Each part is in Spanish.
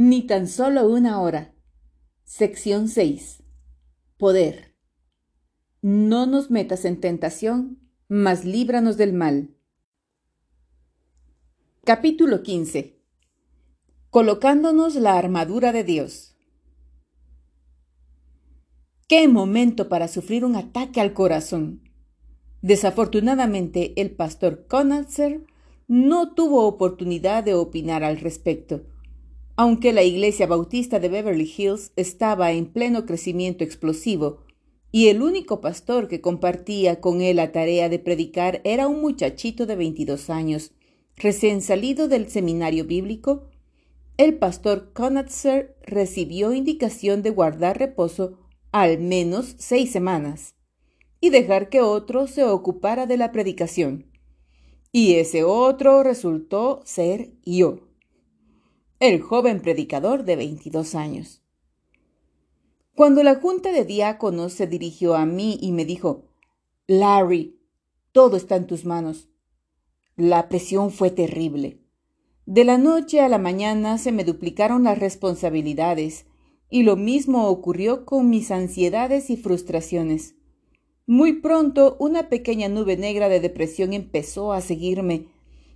Ni tan solo una hora. Sección 6. Poder. No nos metas en tentación, mas líbranos del mal. Capítulo 15. Colocándonos la armadura de Dios. Qué momento para sufrir un ataque al corazón. Desafortunadamente, el pastor Conatzer no tuvo oportunidad de opinar al respecto aunque la iglesia bautista de Beverly Hills estaba en pleno crecimiento explosivo y el único pastor que compartía con él la tarea de predicar era un muchachito de 22 años, recién salido del seminario bíblico, el pastor Conatzer recibió indicación de guardar reposo al menos seis semanas y dejar que otro se ocupara de la predicación. Y ese otro resultó ser yo el joven predicador de 22 años. Cuando la junta de diáconos se dirigió a mí y me dijo, Larry, todo está en tus manos. La presión fue terrible. De la noche a la mañana se me duplicaron las responsabilidades y lo mismo ocurrió con mis ansiedades y frustraciones. Muy pronto una pequeña nube negra de depresión empezó a seguirme,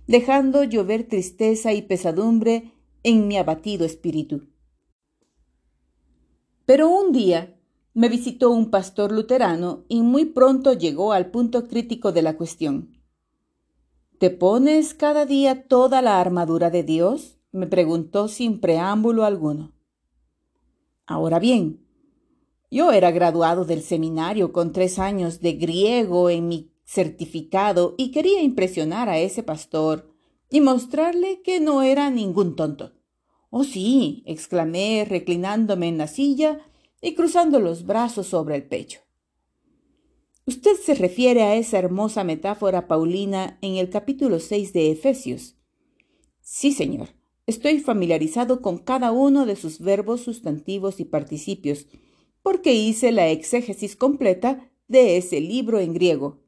dejando llover tristeza y pesadumbre en mi abatido espíritu. Pero un día me visitó un pastor luterano y muy pronto llegó al punto crítico de la cuestión. ¿Te pones cada día toda la armadura de Dios? me preguntó sin preámbulo alguno. Ahora bien, yo era graduado del seminario con tres años de griego en mi certificado y quería impresionar a ese pastor y mostrarle que no era ningún tonto. Oh sí, exclamé, reclinándome en la silla y cruzando los brazos sobre el pecho. Usted se refiere a esa hermosa metáfora paulina en el capítulo 6 de Efesios. Sí, señor. Estoy familiarizado con cada uno de sus verbos, sustantivos y participios, porque hice la exégesis completa de ese libro en griego.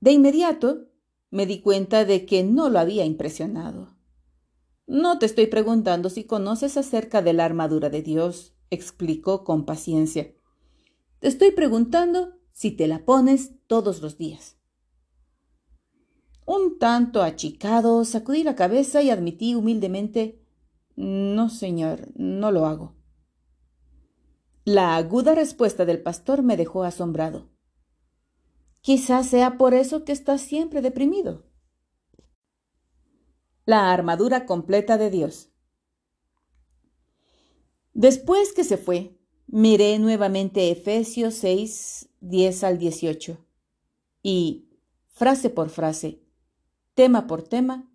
De inmediato me di cuenta de que no lo había impresionado. No te estoy preguntando si conoces acerca de la armadura de Dios, explicó con paciencia. Te estoy preguntando si te la pones todos los días. Un tanto achicado, sacudí la cabeza y admití humildemente No, señor, no lo hago. La aguda respuesta del pastor me dejó asombrado. Quizás sea por eso que estás siempre deprimido. La armadura completa de Dios. Después que se fue, miré nuevamente Efesios 6, 10 al 18 y, frase por frase, tema por tema,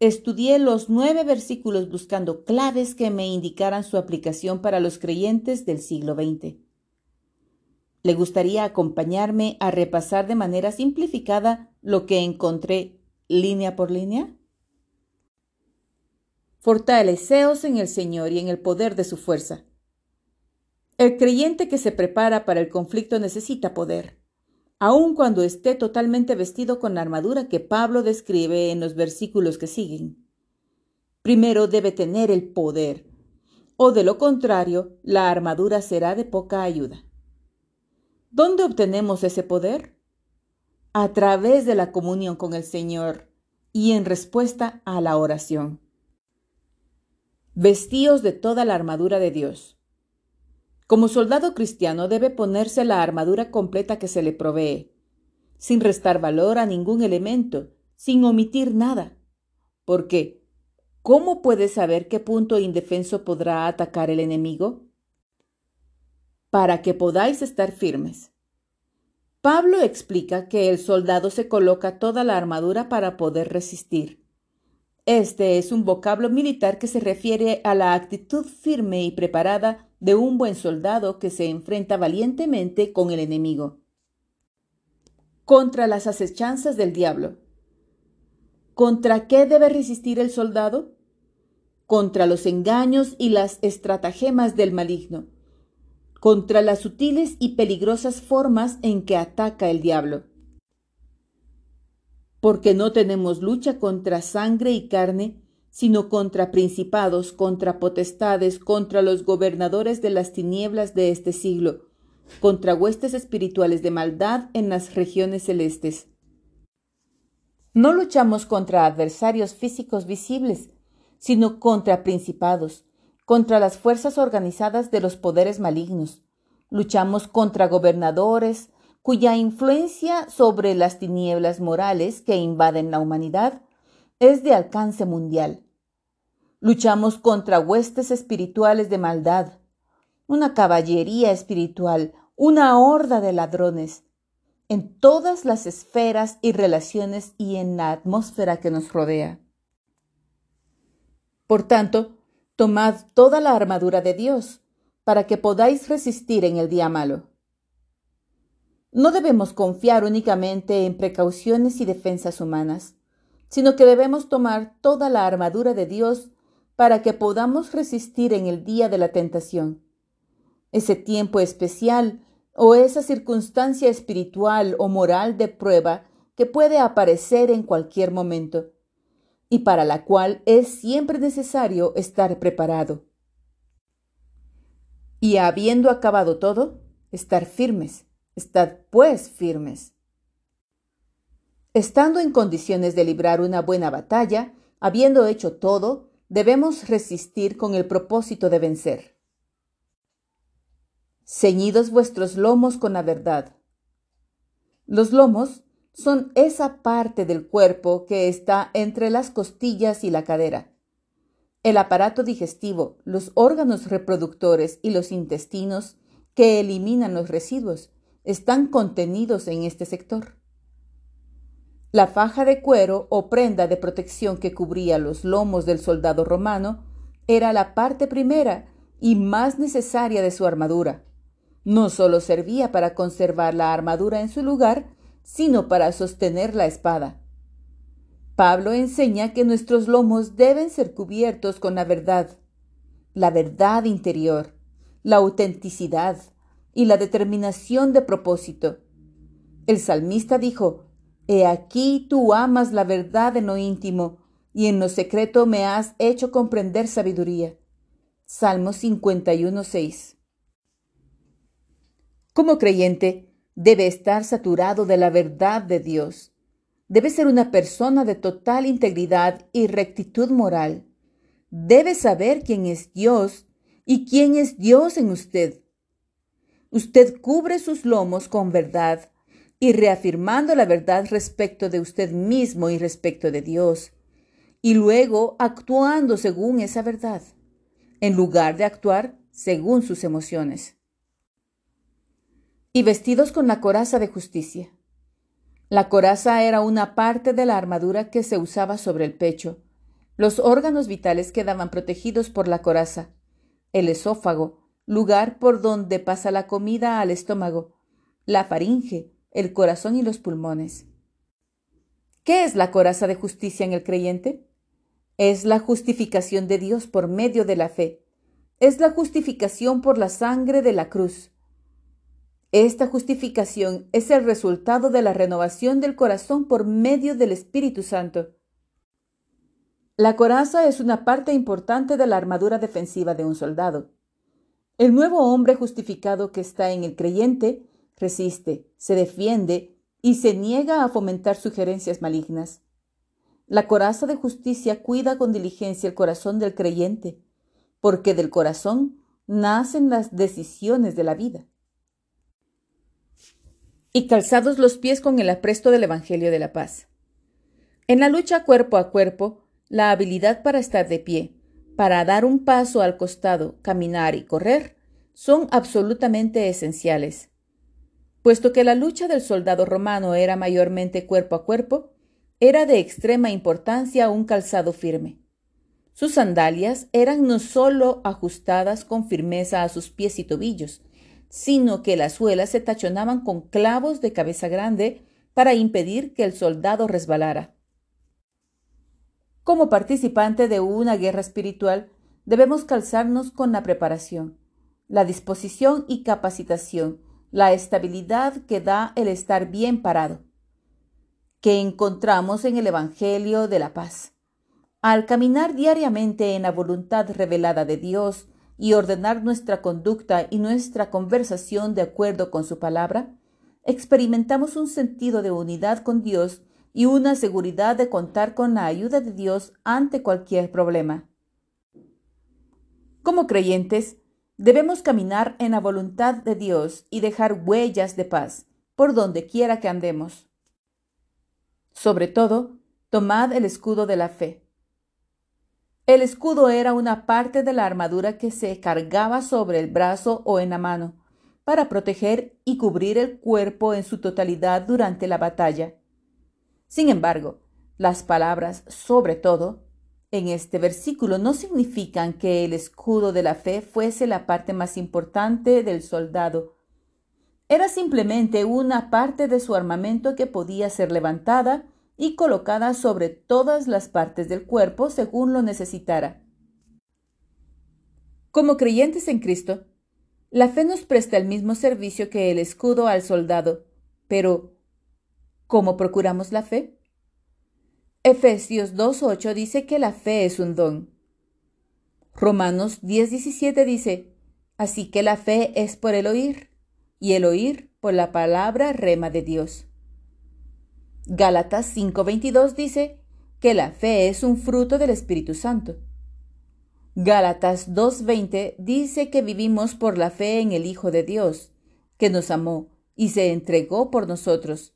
estudié los nueve versículos buscando claves que me indicaran su aplicación para los creyentes del siglo XX. ¿Le gustaría acompañarme a repasar de manera simplificada lo que encontré línea por línea? Fortaleceos en el Señor y en el poder de su fuerza. El creyente que se prepara para el conflicto necesita poder, aun cuando esté totalmente vestido con la armadura que Pablo describe en los versículos que siguen. Primero debe tener el poder, o de lo contrario, la armadura será de poca ayuda. ¿Dónde obtenemos ese poder? A través de la comunión con el Señor y en respuesta a la oración. Vestíos de toda la armadura de Dios. Como soldado cristiano debe ponerse la armadura completa que se le provee, sin restar valor a ningún elemento, sin omitir nada. Porque, ¿cómo puede saber qué punto indefenso podrá atacar el enemigo? Para que podáis estar firmes. Pablo explica que el soldado se coloca toda la armadura para poder resistir. Este es un vocablo militar que se refiere a la actitud firme y preparada de un buen soldado que se enfrenta valientemente con el enemigo. Contra las acechanzas del diablo. ¿Contra qué debe resistir el soldado? Contra los engaños y las estratagemas del maligno contra las sutiles y peligrosas formas en que ataca el diablo. Porque no tenemos lucha contra sangre y carne, sino contra principados, contra potestades, contra los gobernadores de las tinieblas de este siglo, contra huestes espirituales de maldad en las regiones celestes. No luchamos contra adversarios físicos visibles, sino contra principados, contra las fuerzas organizadas de los poderes malignos. Luchamos contra gobernadores cuya influencia sobre las tinieblas morales que invaden la humanidad es de alcance mundial. Luchamos contra huestes espirituales de maldad, una caballería espiritual, una horda de ladrones, en todas las esferas y relaciones y en la atmósfera que nos rodea. Por tanto, tomad toda la armadura de Dios, para que podáis resistir en el día malo. No debemos confiar únicamente en precauciones y defensas humanas, sino que debemos tomar toda la armadura de Dios para que podamos resistir en el día de la tentación. Ese tiempo especial o esa circunstancia espiritual o moral de prueba que puede aparecer en cualquier momento y para la cual es siempre necesario estar preparado. Y habiendo acabado todo, estar firmes. Estad pues firmes. Estando en condiciones de librar una buena batalla, habiendo hecho todo, debemos resistir con el propósito de vencer. Ceñidos vuestros lomos con la verdad. Los lomos son esa parte del cuerpo que está entre las costillas y la cadera. El aparato digestivo, los órganos reproductores y los intestinos que eliminan los residuos están contenidos en este sector. La faja de cuero o prenda de protección que cubría los lomos del soldado romano era la parte primera y más necesaria de su armadura. No sólo servía para conservar la armadura en su lugar, sino para sostener la espada. Pablo enseña que nuestros lomos deben ser cubiertos con la verdad, la verdad interior, la autenticidad y la determinación de propósito. El salmista dijo, He aquí tú amas la verdad en lo íntimo, y en lo secreto me has hecho comprender sabiduría. Salmo 51, 6. Como creyente, debe estar saturado de la verdad de Dios. Debe ser una persona de total integridad y rectitud moral. Debe saber quién es Dios y quién es Dios en usted. Usted cubre sus lomos con verdad y reafirmando la verdad respecto de usted mismo y respecto de Dios, y luego actuando según esa verdad, en lugar de actuar según sus emociones. Y vestidos con la coraza de justicia. La coraza era una parte de la armadura que se usaba sobre el pecho. Los órganos vitales quedaban protegidos por la coraza. El esófago, lugar por donde pasa la comida al estómago. La faringe, el corazón y los pulmones. ¿Qué es la coraza de justicia en el creyente? Es la justificación de Dios por medio de la fe. Es la justificación por la sangre de la cruz. Esta justificación es el resultado de la renovación del corazón por medio del Espíritu Santo. La coraza es una parte importante de la armadura defensiva de un soldado. El nuevo hombre justificado que está en el creyente resiste, se defiende y se niega a fomentar sugerencias malignas. La coraza de justicia cuida con diligencia el corazón del creyente, porque del corazón nacen las decisiones de la vida. Y calzados los pies con el apresto del Evangelio de la paz. En la lucha cuerpo a cuerpo, la habilidad para estar de pie, para dar un paso al costado, caminar y correr, son absolutamente esenciales. Puesto que la lucha del soldado romano era mayormente cuerpo a cuerpo, era de extrema importancia un calzado firme. Sus sandalias eran no sólo ajustadas con firmeza a sus pies y tobillos, sino que las suelas se tachonaban con clavos de cabeza grande para impedir que el soldado resbalara. Como participante de una guerra espiritual, debemos calzarnos con la preparación, la disposición y capacitación la estabilidad que da el estar bien parado, que encontramos en el Evangelio de la paz. Al caminar diariamente en la voluntad revelada de Dios y ordenar nuestra conducta y nuestra conversación de acuerdo con su palabra, experimentamos un sentido de unidad con Dios y una seguridad de contar con la ayuda de Dios ante cualquier problema. Como creyentes, debemos caminar en la voluntad de Dios y dejar huellas de paz por donde quiera que andemos. Sobre todo, tomad el escudo de la fe. El escudo era una parte de la armadura que se cargaba sobre el brazo o en la mano, para proteger y cubrir el cuerpo en su totalidad durante la batalla. Sin embargo, las palabras sobre todo en este versículo no significan que el escudo de la fe fuese la parte más importante del soldado. Era simplemente una parte de su armamento que podía ser levantada y colocada sobre todas las partes del cuerpo según lo necesitara. Como creyentes en Cristo, la fe nos presta el mismo servicio que el escudo al soldado, pero ¿cómo procuramos la fe? Efesios 2.8 dice que la fe es un don. Romanos 10.17 dice, así que la fe es por el oír, y el oír por la palabra rema de Dios. Gálatas 5:22 dice que la fe es un fruto del Espíritu Santo. Gálatas 2:20 dice que vivimos por la fe en el Hijo de Dios, que nos amó y se entregó por nosotros.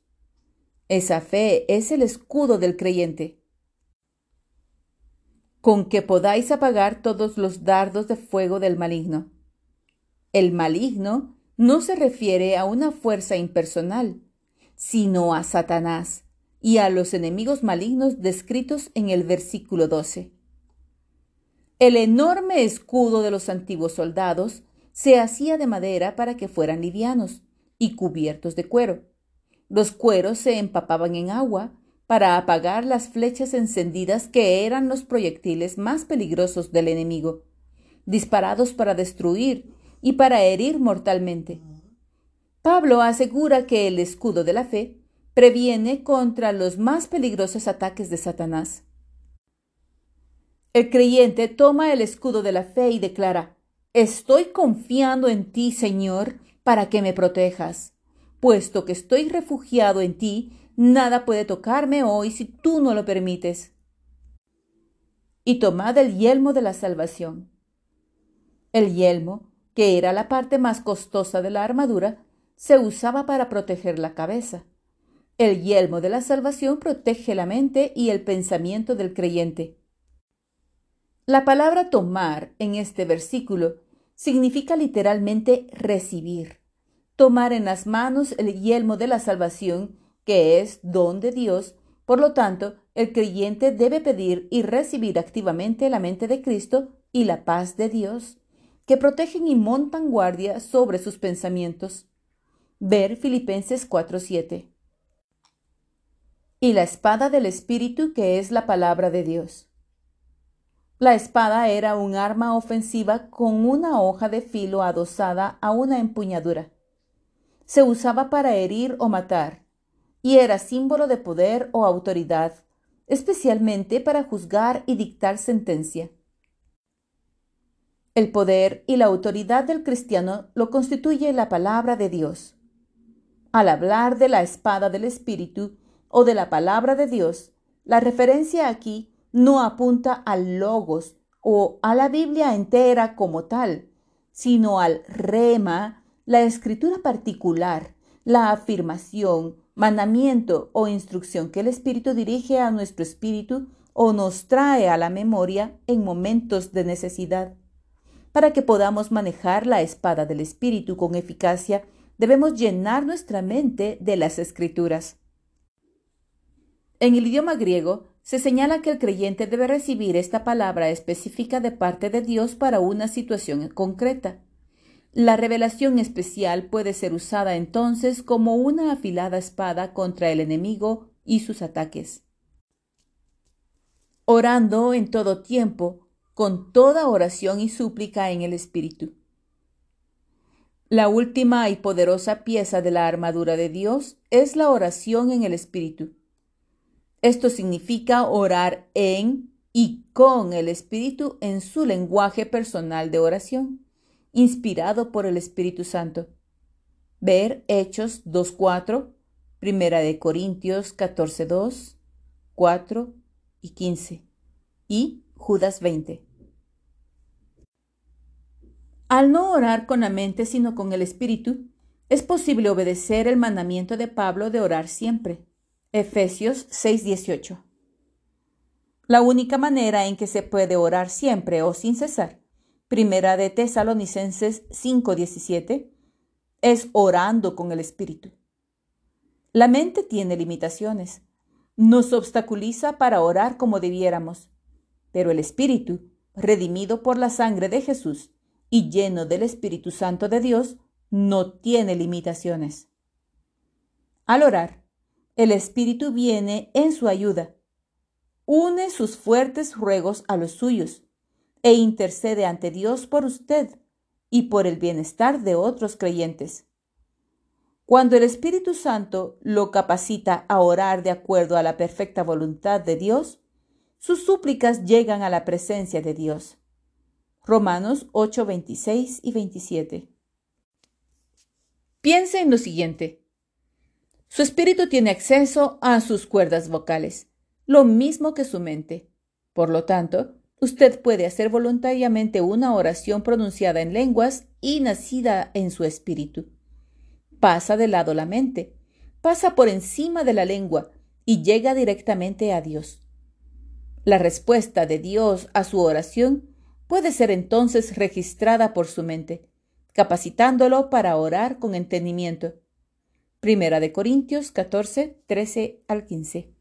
Esa fe es el escudo del creyente. Con que podáis apagar todos los dardos de fuego del maligno. El maligno no se refiere a una fuerza impersonal, sino a Satanás y a los enemigos malignos descritos en el versículo 12. El enorme escudo de los antiguos soldados se hacía de madera para que fueran livianos y cubiertos de cuero. Los cueros se empapaban en agua para apagar las flechas encendidas que eran los proyectiles más peligrosos del enemigo, disparados para destruir y para herir mortalmente. Pablo asegura que el escudo de la fe previene contra los más peligrosos ataques de Satanás. El creyente toma el escudo de la fe y declara, Estoy confiando en ti, Señor, para que me protejas. Puesto que estoy refugiado en ti, nada puede tocarme hoy si tú no lo permites. Y tomad el yelmo de la salvación. El yelmo, que era la parte más costosa de la armadura, se usaba para proteger la cabeza. El yelmo de la salvación protege la mente y el pensamiento del creyente. La palabra tomar en este versículo significa literalmente recibir, tomar en las manos el yelmo de la salvación, que es don de Dios, por lo tanto, el creyente debe pedir y recibir activamente la mente de Cristo y la paz de Dios, que protegen y montan guardia sobre sus pensamientos. Ver Filipenses 4:7. Y la espada del Espíritu que es la palabra de Dios. La espada era un arma ofensiva con una hoja de filo adosada a una empuñadura. Se usaba para herir o matar, y era símbolo de poder o autoridad, especialmente para juzgar y dictar sentencia. El poder y la autoridad del cristiano lo constituye la palabra de Dios. Al hablar de la espada del Espíritu o de la palabra de Dios, la referencia aquí no apunta al logos o a la Biblia entera como tal, sino al rema, la escritura particular, la afirmación, mandamiento o instrucción que el Espíritu dirige a nuestro espíritu o nos trae a la memoria en momentos de necesidad. Para que podamos manejar la espada del Espíritu con eficacia, debemos llenar nuestra mente de las escrituras. En el idioma griego se señala que el creyente debe recibir esta palabra específica de parte de Dios para una situación concreta. La revelación especial puede ser usada entonces como una afilada espada contra el enemigo y sus ataques. Orando en todo tiempo, con toda oración y súplica en el Espíritu. La última y poderosa pieza de la armadura de Dios es la oración en el Espíritu. Esto significa orar en y con el Espíritu en su lenguaje personal de oración, inspirado por el Espíritu Santo. Ver Hechos 2.4, Primera de Corintios 14.2, 4 y 15 y Judas 20. Al no orar con la mente sino con el Espíritu, es posible obedecer el mandamiento de Pablo de orar siempre. Efesios 6:18. La única manera en que se puede orar siempre o sin cesar, primera de Tesalonicenses 5:17, es orando con el Espíritu. La mente tiene limitaciones, nos obstaculiza para orar como debiéramos, pero el Espíritu, redimido por la sangre de Jesús y lleno del Espíritu Santo de Dios, no tiene limitaciones. Al orar, el Espíritu viene en su ayuda une sus fuertes ruegos a los suyos e intercede ante Dios por usted y por el bienestar de otros creyentes. Cuando el Espíritu Santo lo capacita a orar de acuerdo a la perfecta voluntad de Dios, sus súplicas llegan a la presencia de Dios. Romanos 8, 26 y 27. Piense en lo siguiente. Su espíritu tiene acceso a sus cuerdas vocales lo mismo que su mente. Por lo tanto, usted puede hacer voluntariamente una oración pronunciada en lenguas y nacida en su espíritu. Pasa de lado la mente, pasa por encima de la lengua y llega directamente a Dios. La respuesta de Dios a su oración puede ser entonces registrada por su mente, capacitándolo para orar con entendimiento. Primera de Corintios 14, 13 al 15.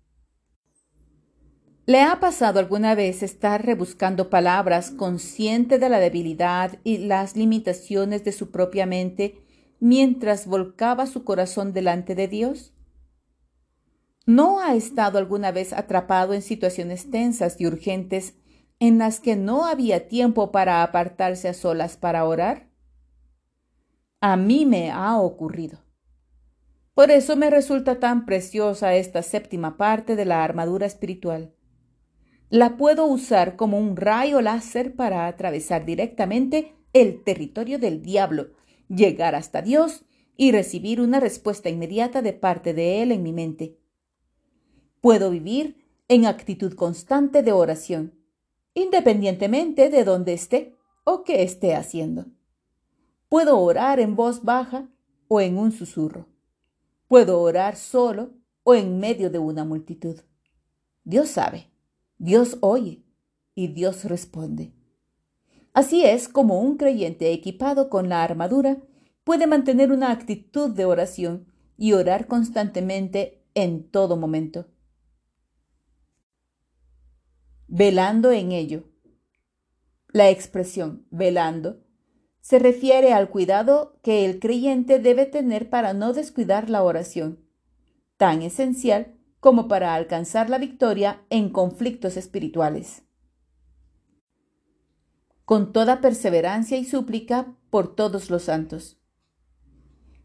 ¿Le ha pasado alguna vez estar rebuscando palabras consciente de la debilidad y las limitaciones de su propia mente mientras volcaba su corazón delante de Dios? ¿No ha estado alguna vez atrapado en situaciones tensas y urgentes en las que no había tiempo para apartarse a solas para orar? A mí me ha ocurrido. Por eso me resulta tan preciosa esta séptima parte de la armadura espiritual la puedo usar como un rayo láser para atravesar directamente el territorio del diablo, llegar hasta Dios y recibir una respuesta inmediata de parte de Él en mi mente. Puedo vivir en actitud constante de oración, independientemente de dónde esté o qué esté haciendo. Puedo orar en voz baja o en un susurro. Puedo orar solo o en medio de una multitud. Dios sabe. Dios oye y Dios responde. Así es como un creyente equipado con la armadura puede mantener una actitud de oración y orar constantemente en todo momento. Velando en ello. La expresión velando se refiere al cuidado que el creyente debe tener para no descuidar la oración, tan esencial como para alcanzar la victoria en conflictos espirituales. Con toda perseverancia y súplica por todos los santos.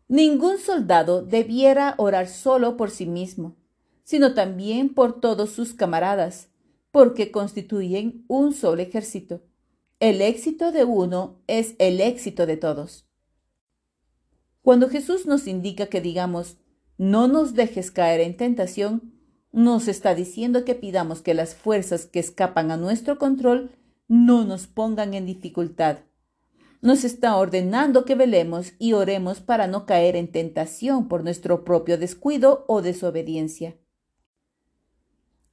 Ningún soldado debiera orar solo por sí mismo, sino también por todos sus camaradas, porque constituyen un solo ejército. El éxito de uno es el éxito de todos. Cuando Jesús nos indica que digamos, no nos dejes caer en tentación, nos está diciendo que pidamos que las fuerzas que escapan a nuestro control no nos pongan en dificultad. Nos está ordenando que velemos y oremos para no caer en tentación por nuestro propio descuido o desobediencia.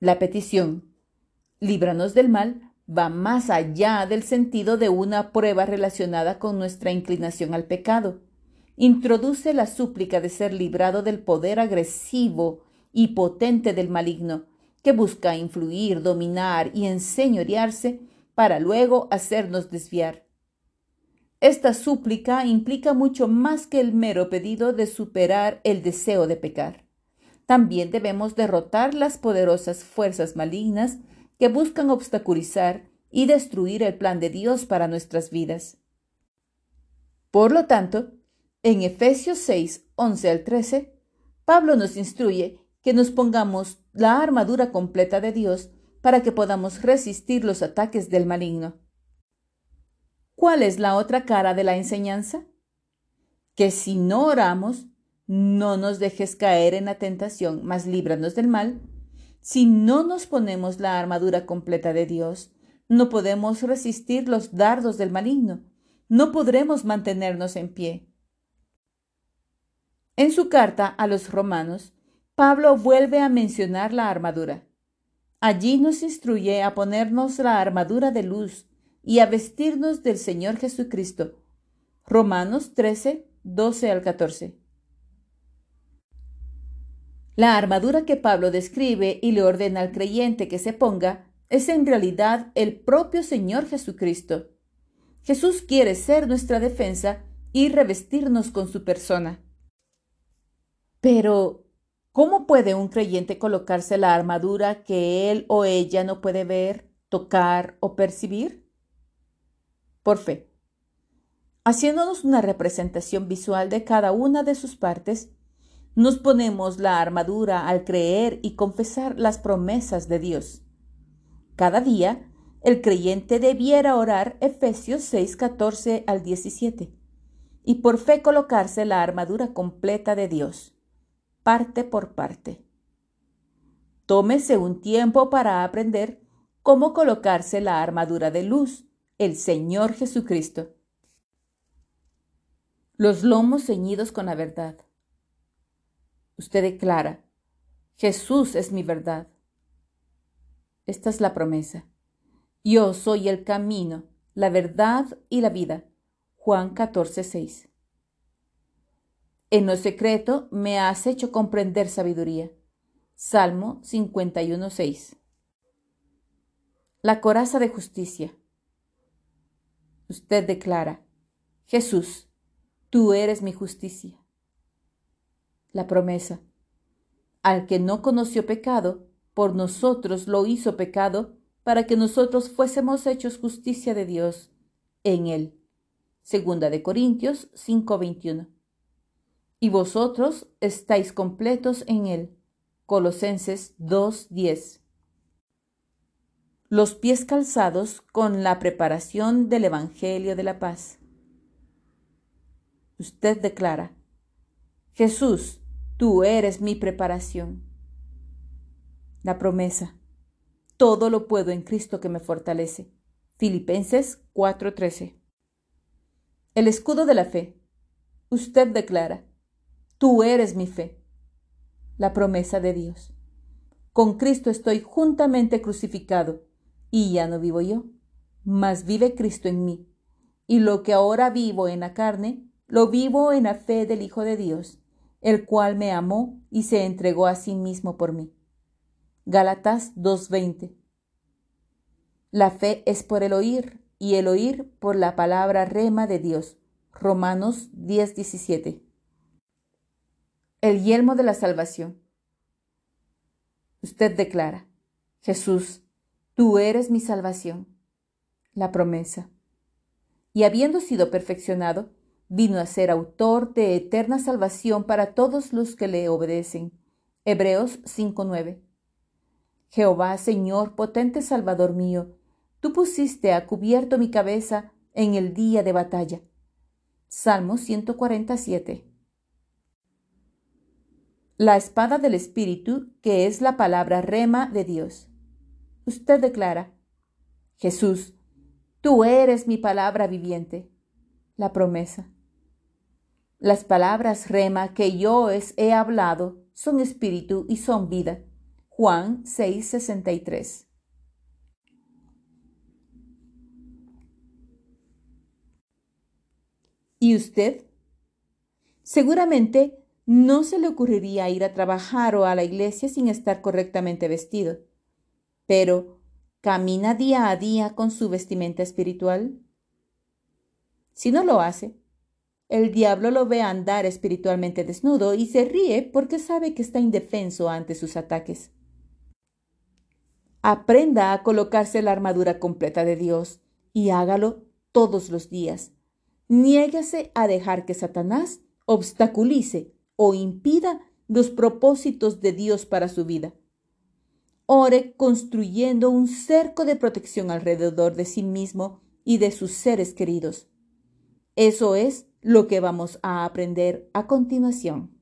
La petición, líbranos del mal, va más allá del sentido de una prueba relacionada con nuestra inclinación al pecado introduce la súplica de ser librado del poder agresivo y potente del maligno, que busca influir, dominar y enseñorearse para luego hacernos desviar. Esta súplica implica mucho más que el mero pedido de superar el deseo de pecar. También debemos derrotar las poderosas fuerzas malignas que buscan obstaculizar y destruir el plan de Dios para nuestras vidas. Por lo tanto, en Efesios 6, 11 al 13, Pablo nos instruye que nos pongamos la armadura completa de Dios para que podamos resistir los ataques del maligno. ¿Cuál es la otra cara de la enseñanza? Que si no oramos, no nos dejes caer en la tentación, mas líbranos del mal. Si no nos ponemos la armadura completa de Dios, no podemos resistir los dardos del maligno, no podremos mantenernos en pie. En su carta a los romanos, Pablo vuelve a mencionar la armadura. Allí nos instruye a ponernos la armadura de luz y a vestirnos del Señor Jesucristo. Romanos 13, 12 al 14. La armadura que Pablo describe y le ordena al creyente que se ponga es en realidad el propio Señor Jesucristo. Jesús quiere ser nuestra defensa y revestirnos con su persona. Pero, ¿cómo puede un creyente colocarse la armadura que él o ella no puede ver, tocar o percibir? Por fe. Haciéndonos una representación visual de cada una de sus partes, nos ponemos la armadura al creer y confesar las promesas de Dios. Cada día, el creyente debiera orar Efesios 6, 14 al 17 y por fe colocarse la armadura completa de Dios, parte por parte. Tómese un tiempo para aprender cómo colocarse la armadura de luz, el Señor Jesucristo. Los lomos ceñidos con la verdad. Usted declara, Jesús es mi verdad. Esta es la promesa. Yo soy el camino, la verdad y la vida. Juan 14, 6. En lo secreto me has hecho comprender sabiduría. Salmo 51, 6. La coraza de justicia. Usted declara, Jesús, tú eres mi justicia. La promesa. Al que no conoció pecado, por nosotros lo hizo pecado, para que nosotros fuésemos hechos justicia de Dios en él. Segunda de Corintios 5:21. Y vosotros estáis completos en él. Colosenses 2:10. Los pies calzados con la preparación del Evangelio de la paz. Usted declara, Jesús, tú eres mi preparación la promesa. Todo lo puedo en Cristo que me fortalece. Filipenses 4:13. El escudo de la fe. Usted declara, tú eres mi fe. La promesa de Dios. Con Cristo estoy juntamente crucificado, y ya no vivo yo, mas vive Cristo en mí. Y lo que ahora vivo en la carne, lo vivo en la fe del Hijo de Dios, el cual me amó y se entregó a sí mismo por mí. Gálatas 2.20. La fe es por el oír y el oír por la palabra rema de Dios. Romanos 10.17. El yelmo de la salvación. Usted declara, Jesús, tú eres mi salvación. La promesa. Y habiendo sido perfeccionado, vino a ser autor de eterna salvación para todos los que le obedecen. Hebreos 5.9. Jehová, Señor, potente Salvador mío, tú pusiste a cubierto mi cabeza en el día de batalla. Salmo 147. La espada del Espíritu, que es la palabra rema de Dios. Usted declara, Jesús, tú eres mi palabra viviente. La promesa. Las palabras rema que yo os he hablado son espíritu y son vida. Juan 6:63. ¿Y usted? Seguramente no se le ocurriría ir a trabajar o a la iglesia sin estar correctamente vestido. Pero, ¿camina día a día con su vestimenta espiritual? Si no lo hace, el diablo lo ve andar espiritualmente desnudo y se ríe porque sabe que está indefenso ante sus ataques. Aprenda a colocarse la armadura completa de Dios y hágalo todos los días. Niéguese a dejar que Satanás obstaculice o impida los propósitos de Dios para su vida. ore construyendo un cerco de protección alrededor de sí mismo y de sus seres queridos. Eso es lo que vamos a aprender a continuación.